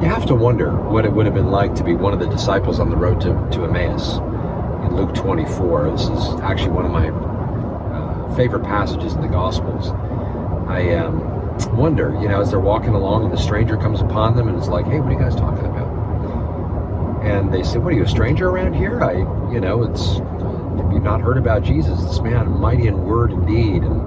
you have to wonder what it would have been like to be one of the disciples on the road to, to Emmaus in Luke 24. This is actually one of my uh, favorite passages in the Gospels. I um, wonder, you know, as they're walking along and the stranger comes upon them and is like, hey, what are you guys talking about? And they say, what are you, a stranger around here? I, you know, it's, have you not heard about Jesus, this man, mighty in word and deed, and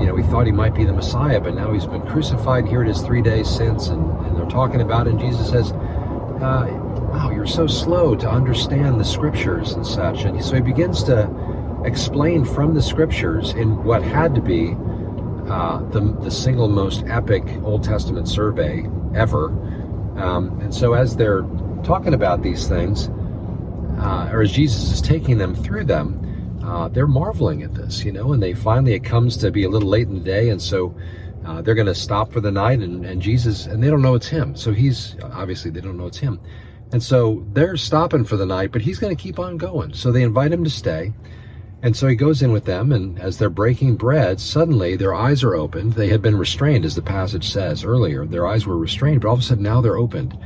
you know, we thought he might be the Messiah, but now he's been crucified. Here it is three days since, and, and they're talking about it. And Jesus says, uh, Wow, you're so slow to understand the scriptures and such. And so he begins to explain from the scriptures in what had to be uh, the, the single most epic Old Testament survey ever. Um, and so as they're talking about these things, uh, or as Jesus is taking them through them, uh, they're marveling at this, you know, and they finally, it comes to be a little late in the day, and so uh, they're going to stop for the night, and, and Jesus, and they don't know it's him. So he's, obviously, they don't know it's him. And so they're stopping for the night, but he's going to keep on going. So they invite him to stay. And so he goes in with them, and as they're breaking bread, suddenly their eyes are opened. They had been restrained, as the passage says earlier. Their eyes were restrained, but all of a sudden now they're opened.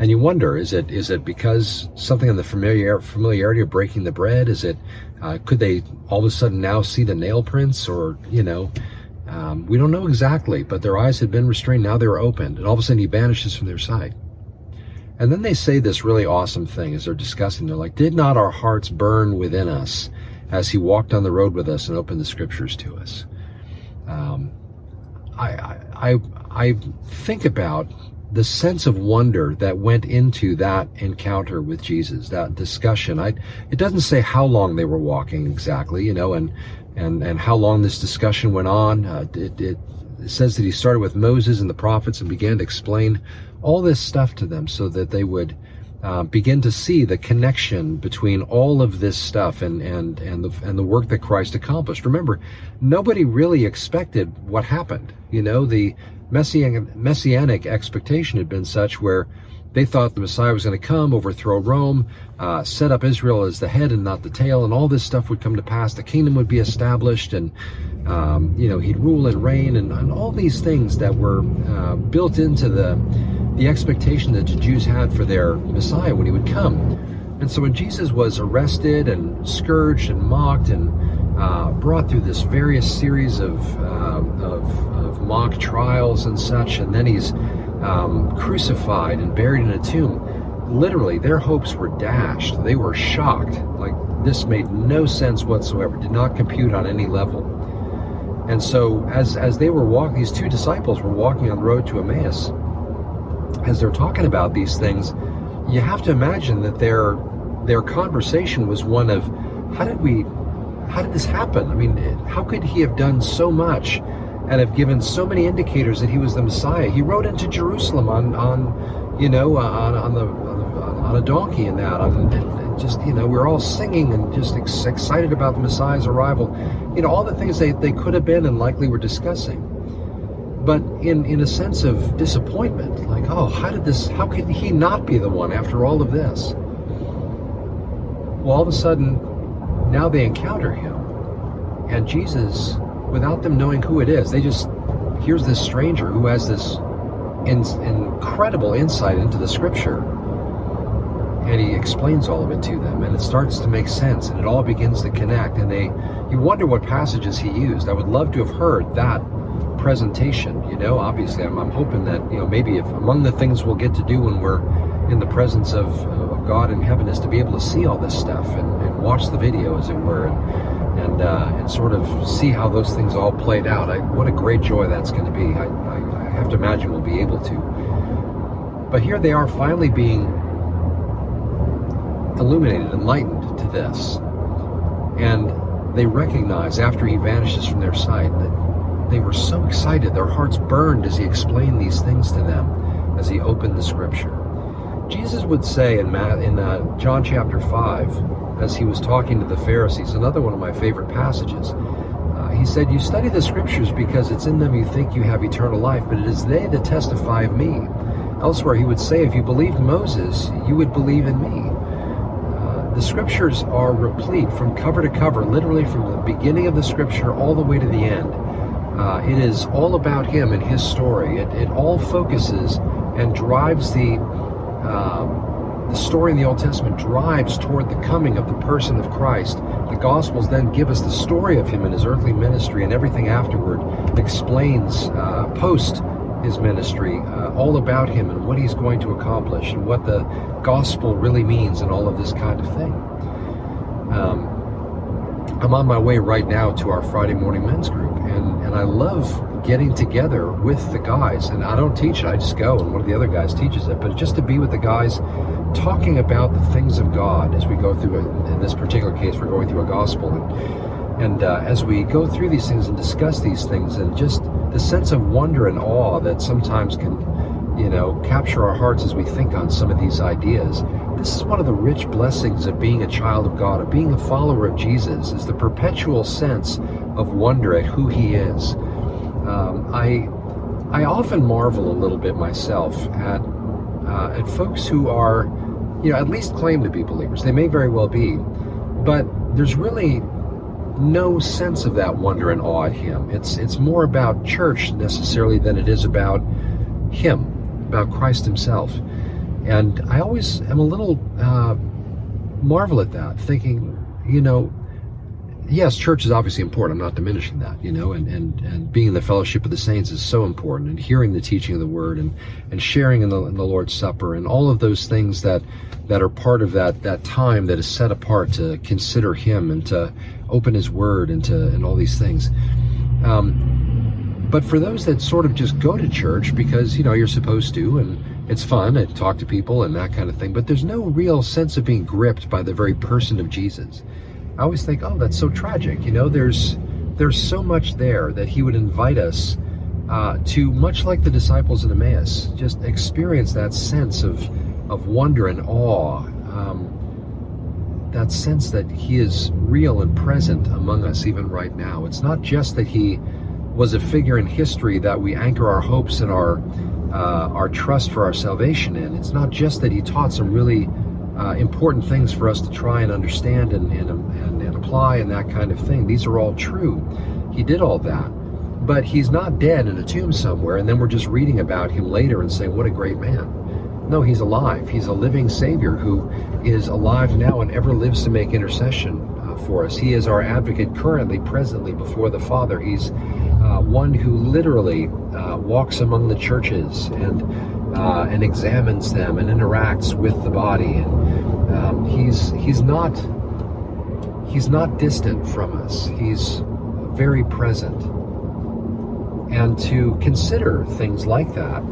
And you wonder, is it is it because something in the familiar, familiarity of breaking the bread? Is it uh, could they all of a sudden now see the nail prints, or you know, um, we don't know exactly. But their eyes had been restrained, now they were opened, and all of a sudden he vanishes from their sight. And then they say this really awesome thing as they're discussing. They're like, "Did not our hearts burn within us as he walked on the road with us and opened the scriptures to us?" Um, I, I I think about the sense of wonder that went into that encounter with Jesus, that discussion. I, it doesn't say how long they were walking exactly, you know, and and and how long this discussion went on. Uh, it, it, it says that he started with Moses and the prophets and began to explain all this stuff to them so that they would uh, begin to see the connection between all of this stuff and and and the and the work that Christ accomplished. Remember, nobody really expected what happened. You know, the messianic, messianic expectation had been such where they thought the Messiah was going to come, overthrow Rome, uh, set up Israel as the head and not the tail, and all this stuff would come to pass. The kingdom would be established, and um, you know he'd rule and reign, and, and all these things that were uh, built into the the expectation that the Jews had for their Messiah when he would come. And so when Jesus was arrested and scourged and mocked and uh, brought through this various series of, uh, of, of, mock trials and such, and then he's um, crucified and buried in a tomb. Literally, their hopes were dashed. They were shocked. Like, this made no sense whatsoever, did not compute on any level. And so, as, as they were walking, these two disciples were walking on the road to Emmaus. As they're talking about these things, you have to imagine that their their conversation was one of how did we how did this happen? I mean, how could he have done so much and have given so many indicators that he was the Messiah? He rode into Jerusalem on, on you know, uh, on, on, the, on a donkey and that. On, just, you know, we are all singing and just ex- excited about the Messiah's arrival. You know, all the things they, they could have been and likely were discussing. But in, in a sense of disappointment, like, oh, how did this, how could he not be the one after all of this? Well, all of a sudden, now they encounter him. And Jesus, without them knowing who it is, they just, here's this stranger who has this in, incredible insight into the scripture. And he explains all of it to them, and it starts to make sense, and it all begins to connect. And they, you wonder what passages he used. I would love to have heard that presentation. You know, obviously, I'm, I'm hoping that you know maybe if among the things we'll get to do when we're in the presence of, of God in heaven is to be able to see all this stuff and, and watch the video, as it were, and and, uh, and sort of see how those things all played out. I, what a great joy that's going to be. I, I, I have to imagine we'll be able to. But here they are finally being illuminated, enlightened to this. And they recognize after he vanishes from their sight that they were so excited. Their hearts burned as he explained these things to them, as he opened the scripture. Jesus would say in, in uh, John chapter 5, as he was talking to the Pharisees, another one of my favorite passages, uh, he said, You study the scriptures because it's in them you think you have eternal life, but it is they that testify of me. Elsewhere, he would say, If you believed Moses, you would believe in me. Uh, the scriptures are replete from cover to cover, literally from the beginning of the scripture all the way to the end. Uh, it is all about him and his story. It, it all focuses and drives the um, the story in the Old Testament drives toward the coming of the person of Christ. The Gospels then give us the story of him in his earthly ministry, and everything afterward explains uh, post his ministry uh, all about him and what he's going to accomplish and what the gospel really means and all of this kind of thing. Um, I'm on my way right now to our Friday morning men's group, and, and I love getting together with the guys. And I don't teach it, I just go, and one of the other guys teaches it. But just to be with the guys talking about the things of God as we go through, a, in this particular case, we're going through a gospel. And, and uh, as we go through these things and discuss these things, and just the sense of wonder and awe that sometimes can, you know, capture our hearts as we think on some of these ideas. This is one of the rich blessings of being a child of God, of being a follower of Jesus, is the perpetual sense of wonder at who He is. Um, I I often marvel a little bit myself at uh, at folks who are, you know, at least claim to be believers. They may very well be, but there's really no sense of that wonder and awe at Him. It's it's more about church necessarily than it is about Him, about Christ Himself. And I always am a little uh, marvel at that, thinking, you know, yes, church is obviously important. I'm not diminishing that, you know, and, and, and being in the fellowship of the saints is so important and hearing the teaching of the word and, and sharing in the, in the Lord's Supper and all of those things that, that are part of that, that time that is set apart to consider him and to open his word and to, and all these things. Um, but for those that sort of just go to church because, you know, you're supposed to and it's fun and talk to people and that kind of thing, but there's no real sense of being gripped by the very person of Jesus. I always think, oh, that's so tragic. You know, there's there's so much there that he would invite us uh, to, much like the disciples in Emmaus, just experience that sense of of wonder and awe. Um, that sense that he is real and present among us even right now. It's not just that he was a figure in history that we anchor our hopes and our uh, our trust for our salvation in. It's not just that he taught some really uh, important things for us to try and understand and, and, and, and apply and that kind of thing. These are all true. He did all that. But he's not dead in a tomb somewhere, and then we're just reading about him later and saying, what a great man. No, he's alive. He's a living Savior who is alive now and ever lives to make intercession uh, for us. He is our advocate currently, presently before the Father. He's uh, one who literally uh, walks among the churches and uh, and examines them and interacts with the body. And um, he's he's not he's not distant from us. He's very present. And to consider things like that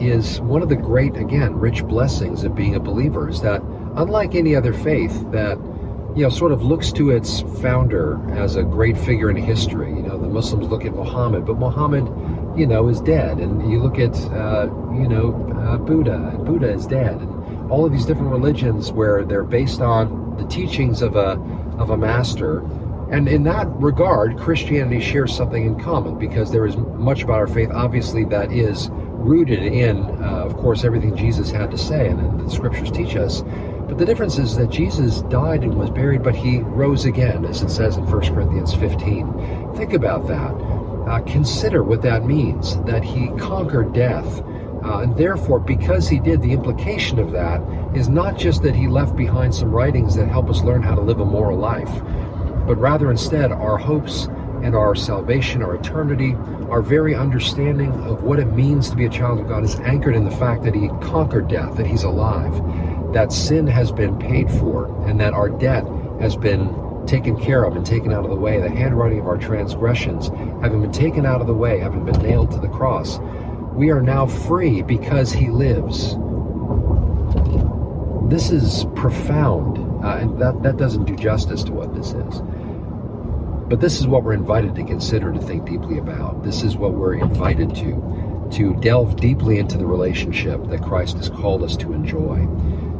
is one of the great, again, rich blessings of being a believer. Is that unlike any other faith that you know sort of looks to its founder as a great figure in history. Muslims look at Muhammad, but Muhammad you know, is dead. And you look at, uh, you know, uh, Buddha, and Buddha is dead. And all of these different religions where they're based on the teachings of a, of a master. And in that regard, Christianity shares something in common because there is much about our faith, obviously, that is rooted in, uh, of course, everything Jesus had to say and the scriptures teach us. But the difference is that Jesus died and was buried, but he rose again, as it says in 1 Corinthians 15. Think about that uh, consider what that means that he conquered death. Uh, and therefore, because he did, the implication of that is not just that he left behind some writings that help us learn how to live a moral life, but rather instead our hopes and our salvation, our eternity, our very understanding of what it means to be a child of God is anchored in the fact that he conquered death, that he's alive, that sin has been paid for, and that our debt has been taken care of and taken out of the way, the handwriting of our transgressions having been taken out of the way, having been nailed to the cross, we are now free because he lives. This is profound, uh, and that, that doesn't do justice to what this is. But this is what we're invited to consider, to think deeply about. This is what we're invited to, to delve deeply into the relationship that Christ has called us to enjoy,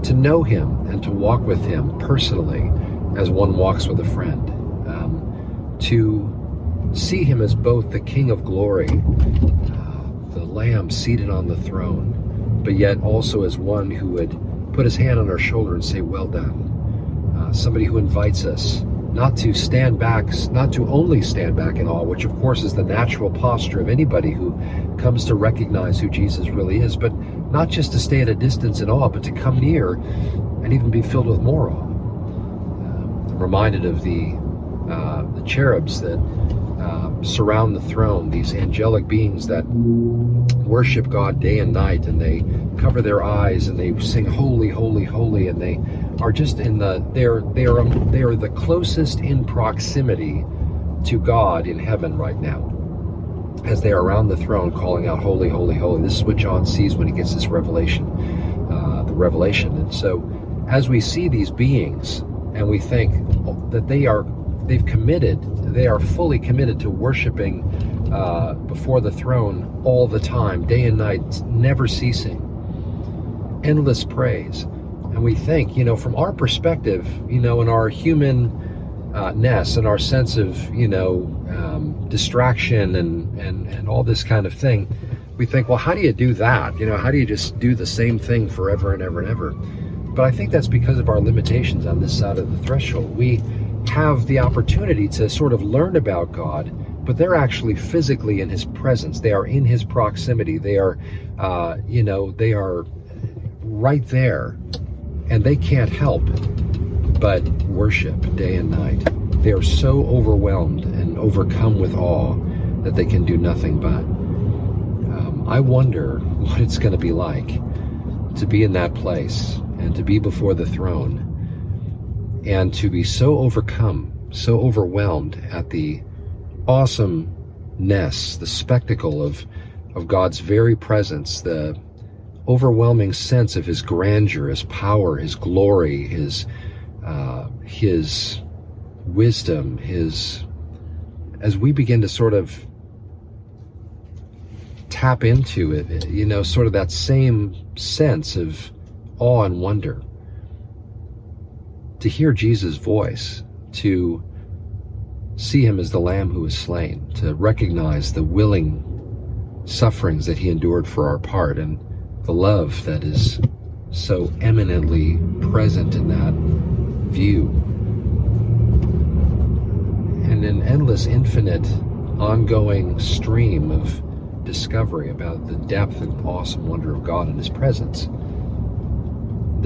to know Him and to walk with Him personally as one walks with a friend. Um, to see him as both the King of glory, uh, the Lamb seated on the throne, but yet also as one who would put his hand on our shoulder and say, Well done. Uh, somebody who invites us not to stand back, not to only stand back in awe, which of course is the natural posture of anybody who comes to recognize who Jesus really is, but not just to stay at a distance in awe, but to come near and even be filled with more awe. Reminded of the uh, the cherubs that uh, surround the throne, these angelic beings that worship God day and night, and they cover their eyes and they sing holy, holy, holy, and they are just in the they're they are they are the closest in proximity to God in heaven right now as they are around the throne calling out holy holy holy. This is what john sees when he gets this revelation uh, the revelation. And so as we see these beings and we think that they are they've committed they are fully committed to worshiping uh, before the throne all the time day and night never ceasing. Endless praise. And we think you know from our perspective you know in our human uh, ness and our sense of you know um, distraction and, and and all this kind of thing we think well how do you do that? You know how do you just do the same thing forever and ever and ever but i think that's because of our limitations on this side of the threshold we have the opportunity to sort of learn about god but they're actually physically in his presence they are in his proximity they are uh, you know they are right there and they can't help but worship day and night. They are so overwhelmed and overcome with awe that they can do nothing but. Um, I wonder what it's going to be like to be in that place and to be before the throne and to be so overcome, so overwhelmed at the awesomeness, the spectacle of, of God's very presence, the overwhelming sense of his grandeur, his power, his glory, his uh, his wisdom, his as we begin to sort of tap into it, you know, sort of that same sense of awe and wonder. To hear Jesus' voice, to see him as the Lamb who was slain, to recognize the willing sufferings that he endured for our part, and the love that is so eminently present in that view. And an endless, infinite, ongoing stream of discovery about the depth and awesome wonder of God and His presence.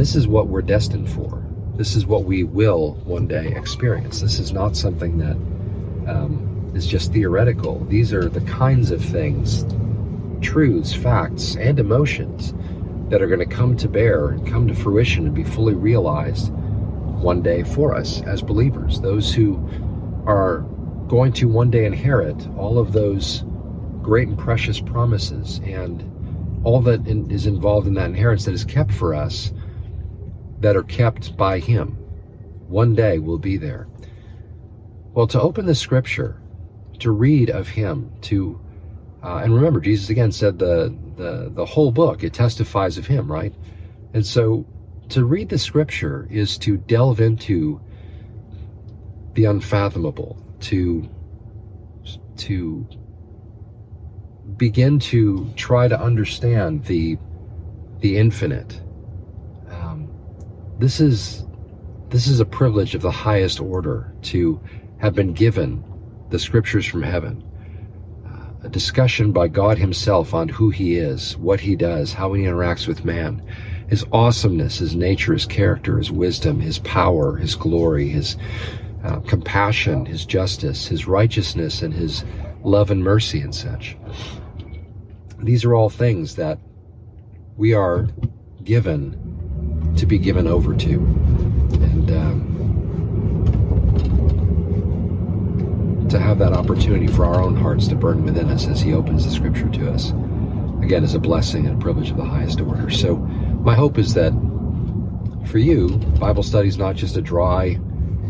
This is what we're destined for. This is what we will one day experience. This is not something that um, is just theoretical. These are the kinds of things, truths, facts, and emotions that are going to come to bear and come to fruition and be fully realized one day for us as believers, those who are going to one day inherit all of those great and precious promises and all that is involved in that inheritance that is kept for us that are kept by Him. One day will be there. Well, to open the scripture, to read of Him, to uh, and remember, Jesus again said the, the the whole book it testifies of Him, right? And so to read the scripture is to delve into the unfathomable, to to begin to try to understand the the infinite. This is this is a privilege of the highest order to have been given the scriptures from heaven, uh, a discussion by God Himself on who He is, what He does, how He interacts with man, his awesomeness, his nature, his character, his wisdom, his power, his glory, his uh, compassion, his justice, his righteousness, and his love and mercy and such. These are all things that we are given to be given over to. And um, to have that opportunity for our own hearts to burn within us as He opens the Scripture to us, again, is a blessing and a privilege of the highest order. So, my hope is that for you, Bible study is not just a dry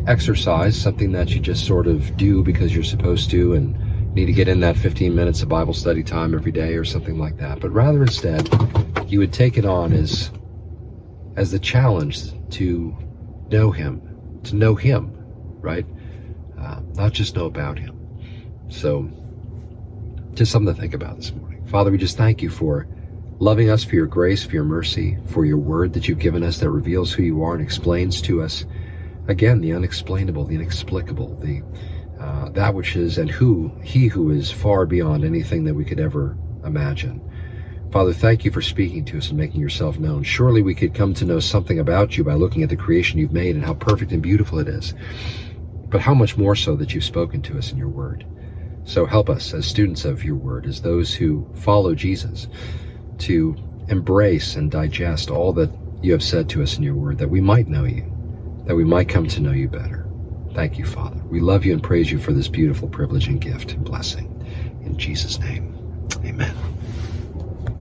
exercise, something that you just sort of do because you're supposed to and need to get in that 15 minutes of Bible study time every day or something like that, but rather instead, you would take it on as as the challenge to know Him, to know Him, right? Uh, not just know about Him. So, just something to think about this morning. Father, we just thank you for loving us for your grace, for your mercy, for your word that you've given us that reveals who you are and explains to us, again, the unexplainable, the inexplicable, the uh, that which is and who, he who is far beyond anything that we could ever imagine. Father, thank you for speaking to us and making yourself known. Surely we could come to know something about you by looking at the creation you've made and how perfect and beautiful it is. But how much more so that you've spoken to us in your word. So help us as students of your word, as those who follow Jesus, to embrace and digest all that you have said to us in your word, that we might know you, that we might come to know you better. Thank you, Father. We love you and praise you for this beautiful privilege and gift and blessing. In Jesus' name, amen.